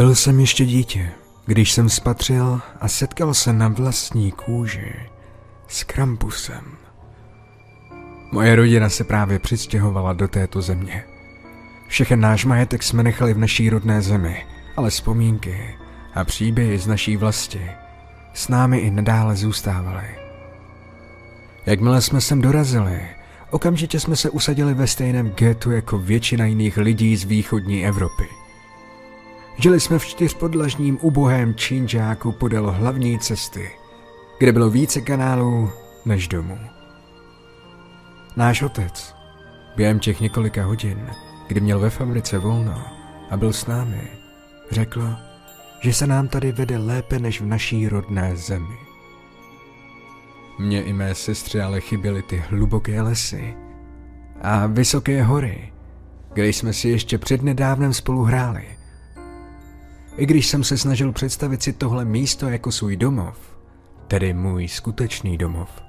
Byl jsem ještě dítě, když jsem spatřil a setkal se na vlastní kůži s Krampusem. Moje rodina se právě přistěhovala do této země. Všechen náš majetek jsme nechali v naší rodné zemi, ale vzpomínky a příběhy z naší vlasti s námi i nadále zůstávaly. Jakmile jsme sem dorazili, okamžitě jsme se usadili ve stejném getu jako většina jiných lidí z východní Evropy. Žili jsme v čtyřpodlažním ubohém činžáku podél hlavní cesty, kde bylo více kanálů než domů. Náš otec během těch několika hodin, kdy měl ve fabrice volno a byl s námi, řekl, že se nám tady vede lépe než v naší rodné zemi. Mně i mé sestře ale chyběly ty hluboké lesy a vysoké hory, kde jsme si ještě přednedávnem spolu hráli. I když jsem se snažil představit si tohle místo jako svůj domov, tedy můj skutečný domov,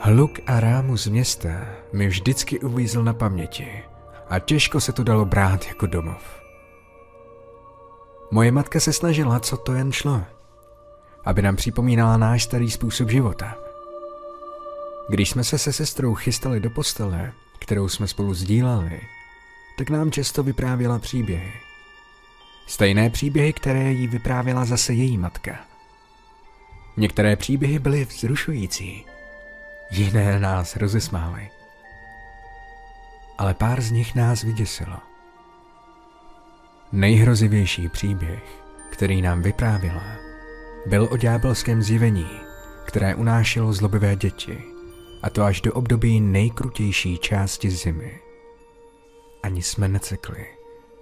hluk a rámu z města mi vždycky uvízl na paměti a těžko se to dalo brát jako domov. Moje matka se snažila, co to jen šlo, aby nám připomínala náš starý způsob života. Když jsme se se sestrou chystali do postele, kterou jsme spolu sdíleli, tak nám často vyprávěla příběhy. Stejné příběhy, které jí vyprávěla zase její matka. Některé příběhy byly vzrušující, jiné nás rozesmály. Ale pár z nich nás vyděsilo. Nejhrozivější příběh, který nám vyprávěla, byl o ďábelském zjevení, které unášelo zlobivé děti, a to až do období nejkrutější části zimy. Ani jsme necekli,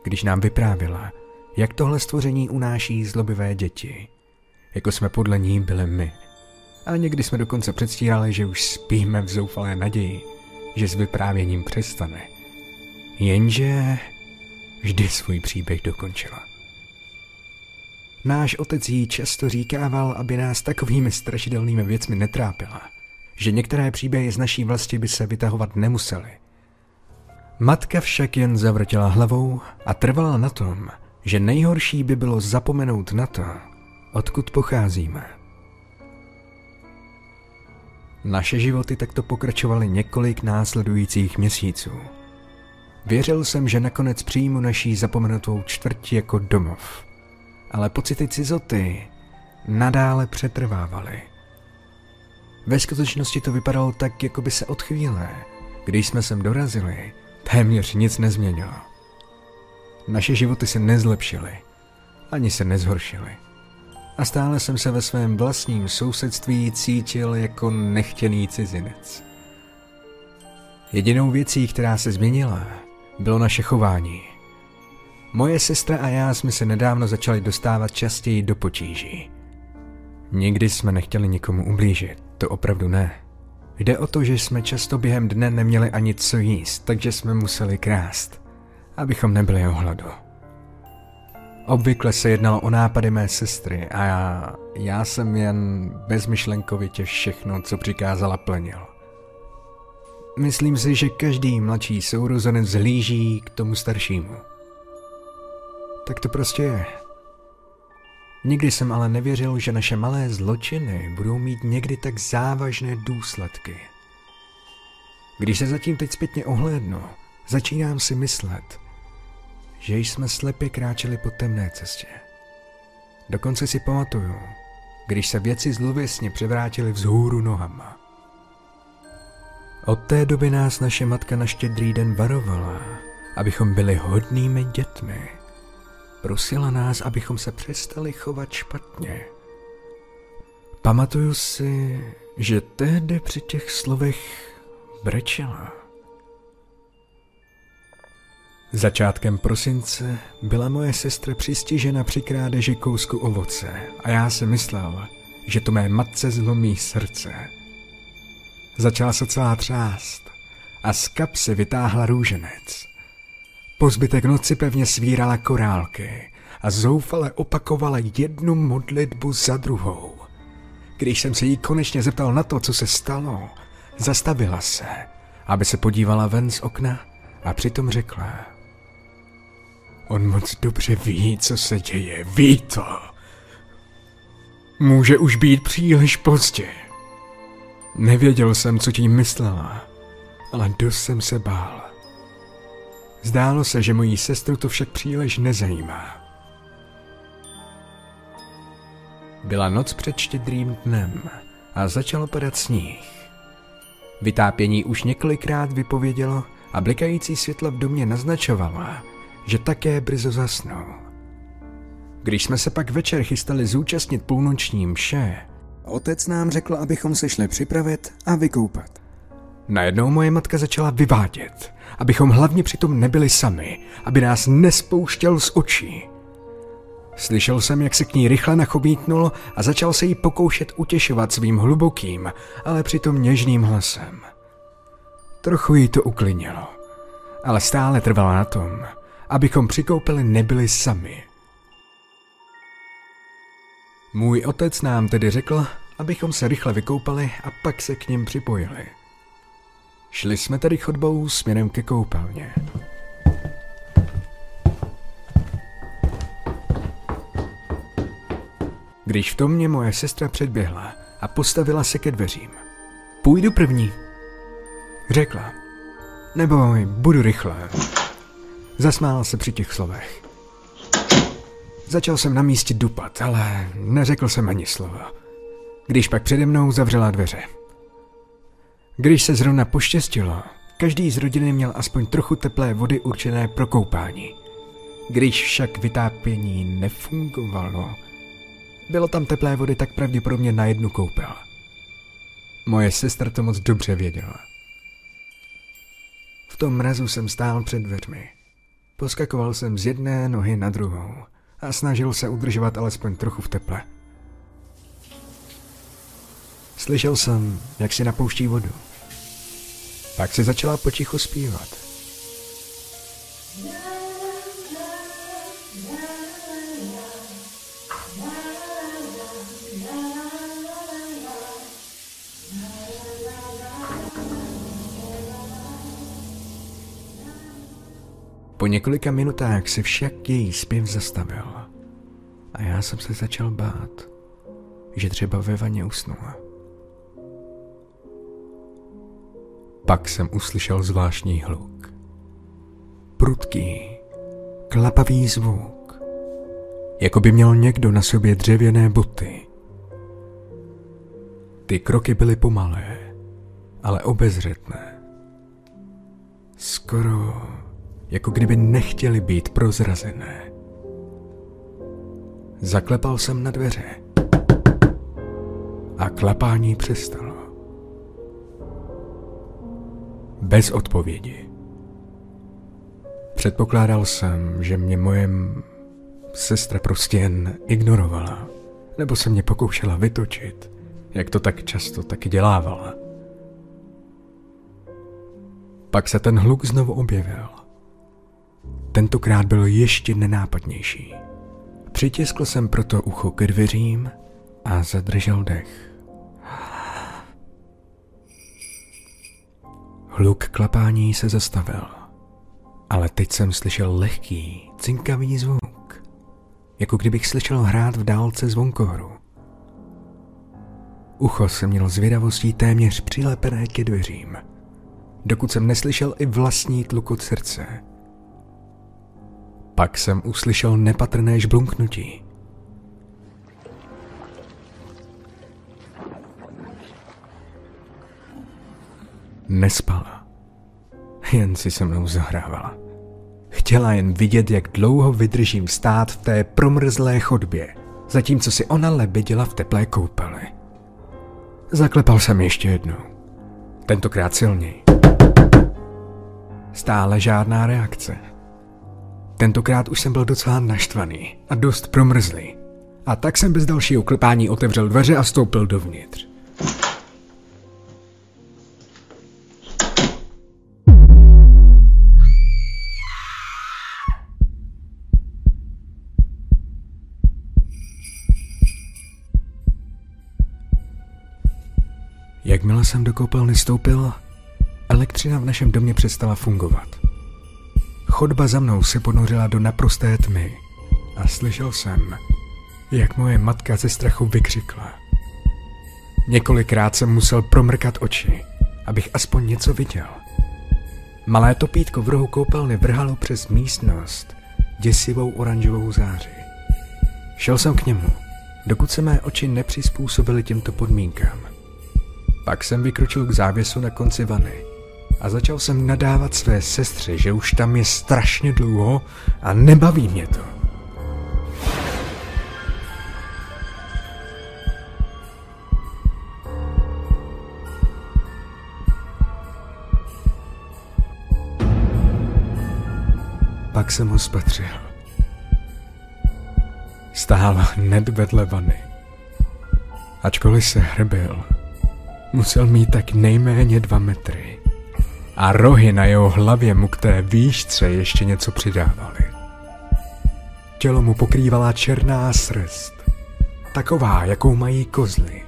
když nám vyprávěla, jak tohle stvoření unáší zlobivé děti, jako jsme podle ní byli my. A někdy jsme dokonce předstírali, že už spíme v zoufalé naději, že s vyprávěním přestane. Jenže vždy svůj příběh dokončila. Náš otec jí často říkával, aby nás takovými strašidelnými věcmi netrápila, že některé příběhy z naší vlasti by se vytahovat nemusely. Matka však jen zavrtila hlavou a trvala na tom, že nejhorší by bylo zapomenout na to, odkud pocházíme. Naše životy takto pokračovaly několik následujících měsíců. Věřil jsem, že nakonec přijmu naší zapomenutou čtvrť jako domov. Ale pocity cizoty nadále přetrvávaly. Ve skutečnosti to vypadalo tak, jako by se od chvíle, když jsme sem dorazili, téměř nic nezměnilo. Naše životy se nezlepšily, ani se nezhoršily. A stále jsem se ve svém vlastním sousedství cítil jako nechtěný cizinec. Jedinou věcí, která se změnila, bylo naše chování. Moje sestra a já jsme se nedávno začali dostávat častěji do potíží. Nikdy jsme nechtěli nikomu ublížit, to opravdu ne. Jde o to, že jsme často během dne neměli ani co jíst, takže jsme museli krást, abychom nebyli o hladu. Obvykle se jednalo o nápady mé sestry a já, já jsem jen bezmyšlenkovitě všechno, co přikázala, plnil. Myslím si, že každý mladší sourozenec zhlíží k tomu staršímu. Tak to prostě je. Nikdy jsem ale nevěřil, že naše malé zločiny budou mít někdy tak závažné důsledky. Když se zatím teď zpětně ohlédnu, začínám si myslet, že jsme slepě kráčeli po temné cestě. Dokonce si pamatuju, když se věci zlověsně převrátily vzhůru nohama. Od té doby nás naše matka na štědrý den varovala, abychom byli hodnými dětmi. Prosila nás, abychom se přestali chovat špatně. Pamatuju si, že tehdy při těch slovech brečela. Začátkem prosince byla moje sestra přistižena při krádeži kousku ovoce a já si myslel, že to mé matce zlomí srdce. Začala se celá třást a z kapsy vytáhla růženec. Po zbytek noci pevně svírala korálky a zoufale opakovala jednu modlitbu za druhou. Když jsem se jí konečně zeptal na to, co se stalo, zastavila se, aby se podívala ven z okna a přitom řekla On moc dobře ví, co se děje. Ví to. Může už být příliš pozdě. Nevěděl jsem, co tím myslela, ale dost jsem se bál. Zdálo se, že mojí sestru to však příliš nezajímá. Byla noc před štědrým dnem a začalo padat sníh. Vytápění už několikrát vypovědělo a blikající světla v domě naznačovala, že také brzo zasnou. Když jsme se pak večer chystali zúčastnit půlnoční mše, otec nám řekl, abychom se šli připravit a vykoupat. Najednou moje matka začala vyvádět, abychom hlavně přitom nebyli sami, aby nás nespouštěl z očí. Slyšel jsem, jak se k ní rychle nachobítnul a začal se jí pokoušet utěšovat svým hlubokým, ale přitom něžným hlasem. Trochu jí to uklidnilo, ale stále trvala na tom, abychom při koupeli nebyli sami. Můj otec nám tedy řekl, abychom se rychle vykoupali a pak se k ním připojili. Šli jsme tedy chodbou směrem ke koupelně. Když v tom mě moje sestra předběhla a postavila se ke dveřím. Půjdu první, řekla. Neboj, budu rychle. Zasmála se při těch slovech. Začal jsem na místě dupat, ale neřekl jsem ani slovo. Když pak přede mnou zavřela dveře. Když se zrovna poštěstilo, každý z rodiny měl aspoň trochu teplé vody určené pro koupání. Když však vytápění nefungovalo, bylo tam teplé vody tak pravděpodobně na jednu koupel. Moje sestra to moc dobře věděla. V tom mrazu jsem stál před dveřmi. Poskakoval jsem z jedné nohy na druhou a snažil se udržovat alespoň trochu v teple. Slyšel jsem, jak si napouští vodu. Pak si začala potichu zpívat. Po několika minutách se však její zpěv zastavil a já jsem se začal bát, že třeba ve vaně usnula. Pak jsem uslyšel zvláštní hluk. Prudký, klapavý zvuk, jako by měl někdo na sobě dřevěné boty. Ty kroky byly pomalé, ale obezřetné. Skoro jako kdyby nechtěli být prozrazené. Zaklepal jsem na dveře a klapání přestalo. Bez odpovědi. Předpokládal jsem, že mě moje sestra prostě jen ignorovala, nebo se mě pokoušela vytočit, jak to tak často taky dělávala. Pak se ten hluk znovu objevil. Tentokrát byl ještě nenápadnější. Přitiskl jsem proto ucho ke dveřím a zadržel dech. Hluk klapání se zastavil, ale teď jsem slyšel lehký, cinkavý zvuk, jako kdybych slyšel hrát v dálce zvonkohru. Ucho se měl zvědavostí téměř přilepené ke dveřím, dokud jsem neslyšel i vlastní tlukot srdce – pak jsem uslyšel nepatrné žblunknutí. Nespala. Jen si se mnou zahrávala. Chtěla jen vidět, jak dlouho vydržím stát v té promrzlé chodbě, zatímco si ona lebedila v teplé koupeli. Zaklepal jsem ještě jednou. Tentokrát silněji. Stále žádná reakce. Tentokrát už jsem byl docela naštvaný a dost promrzlý. A tak jsem bez dalšího klepání otevřel dveře a stoupil dovnitř. Jakmile jsem do koupelny stoupil, elektřina v našem domě přestala fungovat. Chodba za mnou se ponořila do naprosté tmy a slyšel jsem, jak moje matka ze strachu vykřikla. Několikrát jsem musel promrkat oči, abych aspoň něco viděl. Malé topítko v rohu koupelny vrhalo přes místnost děsivou oranžovou záři. Šel jsem k němu, dokud se mé oči nepřizpůsobily těmto podmínkám. Pak jsem vykročil k závěsu na konci vany a začal jsem nadávat své sestře, že už tam je strašně dlouho a nebaví mě to. Pak jsem ho spatřil. Stál hned vedle vany. Ačkoliv se hrbil, musel mít tak nejméně dva metry. A rohy na jeho hlavě mu k té výšce ještě něco přidávaly. Tělo mu pokrývala černá srst, taková, jakou mají kozly.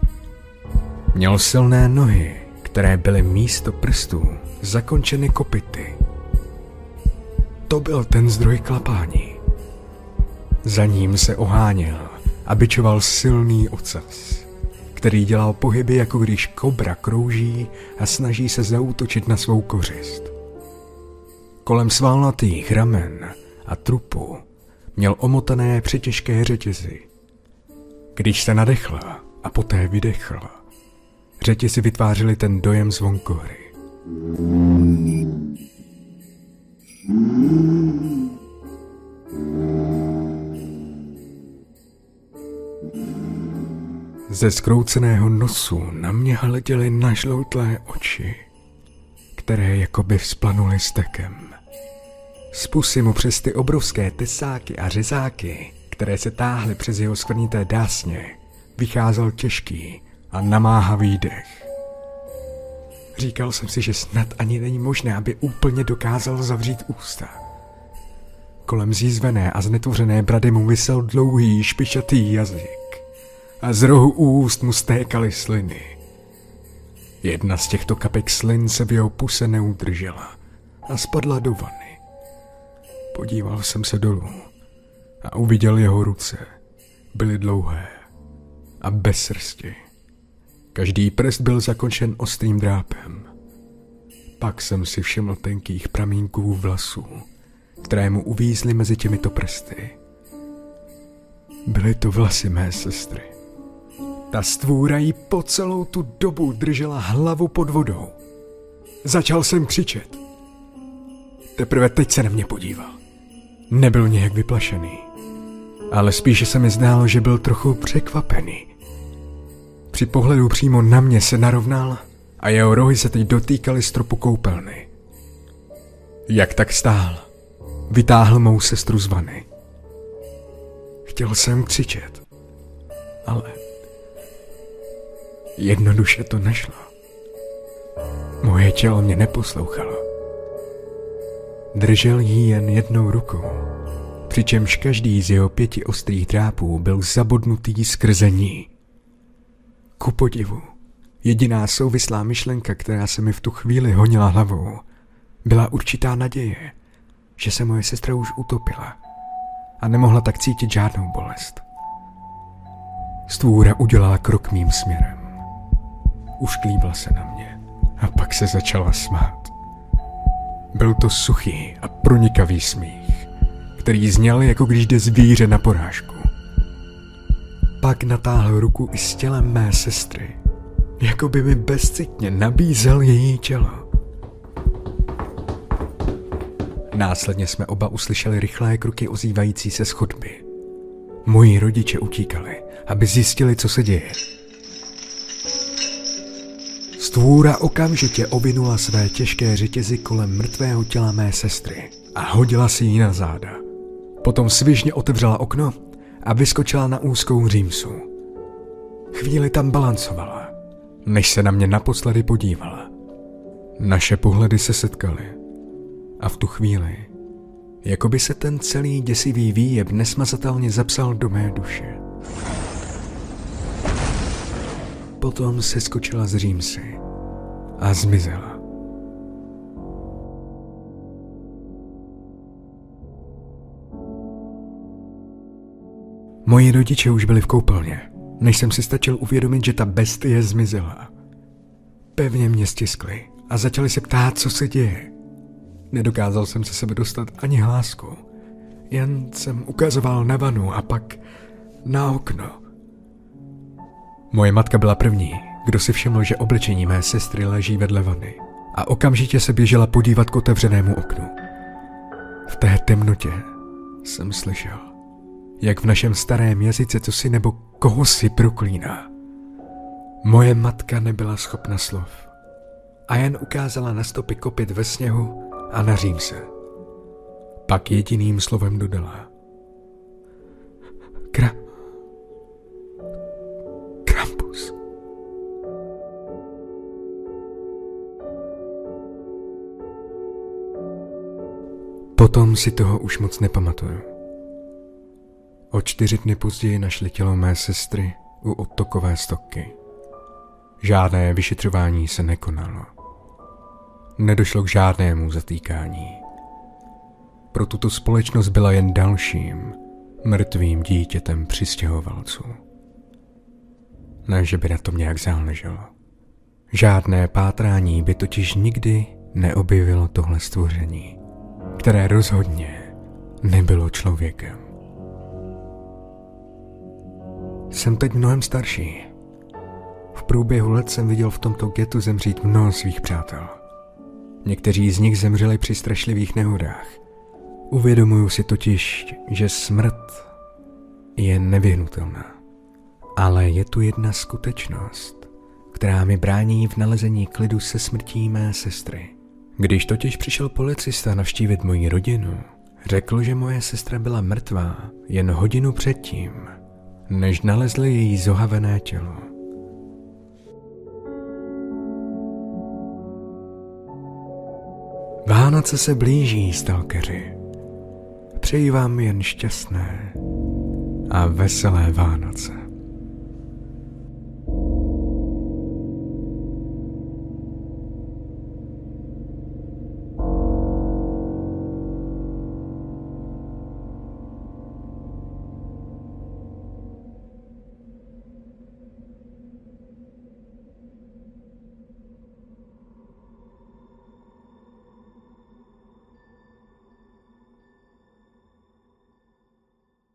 Měl silné nohy, které byly místo prstů zakončeny kopity. To byl ten zdroj klapání. Za ním se oháněl a byčoval silný ocas, který dělal pohyby, jako když kobra krouží a snaží se zautočit na svou kořist. Kolem svalnatých ramen a trupu měl omotané přetěžké řetězy. Když se nadechl a poté vydechl, řetězy vytvářely ten dojem zvonkory. Ze skrouceného nosu na mě hleděly nažloutlé oči, které jakoby vzplanuly stekem. Z pusy mu přes ty obrovské tesáky a řezáky, které se táhly přes jeho skvrnité dásně, vycházel těžký a namáhavý dech. Říkal jsem si, že snad ani není možné, aby úplně dokázal zavřít ústa. Kolem zízvené a znetvořené brady mu vysel dlouhý, špičatý jazyk a z rohu úst mu stékaly sliny. Jedna z těchto kapek slin se v jeho puse neudržela a spadla do vany. Podíval jsem se dolů a uviděl jeho ruce. Byly dlouhé a bez srsti. Každý prst byl zakončen ostrým drápem. Pak jsem si všiml tenkých pramínků vlasů, které mu uvízly mezi těmito prsty. Byly to vlasy mé sestry. Ta stvůra jí po celou tu dobu držela hlavu pod vodou. Začal jsem křičet. Teprve teď se na mě podíval. Nebyl nějak vyplašený, ale spíše se mi zdálo, že byl trochu překvapený. Při pohledu přímo na mě se narovnal a jeho rohy se teď dotýkaly stropu koupelny. Jak tak stál, vytáhl mou sestru z vany. Chtěl jsem křičet, ale jednoduše to nešlo. Moje tělo mě neposlouchalo. Držel jí jen jednou rukou, přičemž každý z jeho pěti ostrých drápů byl zabodnutý skrze ní. Ku podivu, jediná souvislá myšlenka, která se mi v tu chvíli honila hlavou, byla určitá naděje, že se moje sestra už utopila a nemohla tak cítit žádnou bolest. Stvůra udělala krok mým směrem. Ušklíbla se na mě a pak se začala smát. Byl to suchý a pronikavý smích, který zněl, jako když jde zvíře na porážku. Pak natáhl ruku i s tělem mé sestry, jako by mi bezcitně nabízel její tělo. Následně jsme oba uslyšeli rychlé kroky ozývající se z chodby. Moji rodiče utíkali, aby zjistili, co se děje. Stvůra okamžitě ovinula své těžké řetězy kolem mrtvého těla mé sestry a hodila si ji na záda. Potom svižně otevřela okno a vyskočila na úzkou římsu. Chvíli tam balancovala, než se na mě naposledy podívala. Naše pohledy se setkaly a v tu chvíli, jako by se ten celý děsivý výjeb nesmazatelně zapsal do mé duše. Potom se skočila z římsy a zmizela. Moji rodiče už byli v koupelně, než jsem si stačil uvědomit, že ta bestie zmizela. Pevně mě stiskli a začali se ptát, co se děje. Nedokázal jsem se sebe dostat ani hlásku. Jen jsem ukazoval na vanu a pak na okno. Moje matka byla první, kdo si všiml, že oblečení mé sestry leží vedle vany a okamžitě se běžela podívat k otevřenému oknu. V té temnotě jsem slyšel, jak v našem starém jazyce co si nebo koho si proklíná. Moje matka nebyla schopna slov a jen ukázala na stopy kopit ve sněhu a na se. Pak jediným slovem dodala. Potom si toho už moc nepamatuju. O čtyři dny později našli tělo mé sestry u odtokové stoky. Žádné vyšetřování se nekonalo. Nedošlo k žádnému zatýkání. Pro tuto společnost byla jen dalším mrtvým dítětem přistěhovalců. Ne, že by na tom nějak záleželo. Žádné pátrání by totiž nikdy neobjevilo tohle stvoření, které rozhodně nebylo člověkem. Jsem teď mnohem starší. V průběhu let jsem viděl v tomto getu zemřít mnoho svých přátel. Někteří z nich zemřeli při strašlivých nehodách. Uvědomuju si totiž, že smrt je nevyhnutelná. Ale je tu jedna skutečnost, která mi brání v nalezení klidu se smrtí mé sestry. Když totiž přišel policista navštívit moji rodinu, řekl, že moje sestra byla mrtvá jen hodinu předtím, než nalezli její zohavené tělo. Vánoce se blíží, stalkeři. Přeji vám jen šťastné a veselé Vánoce.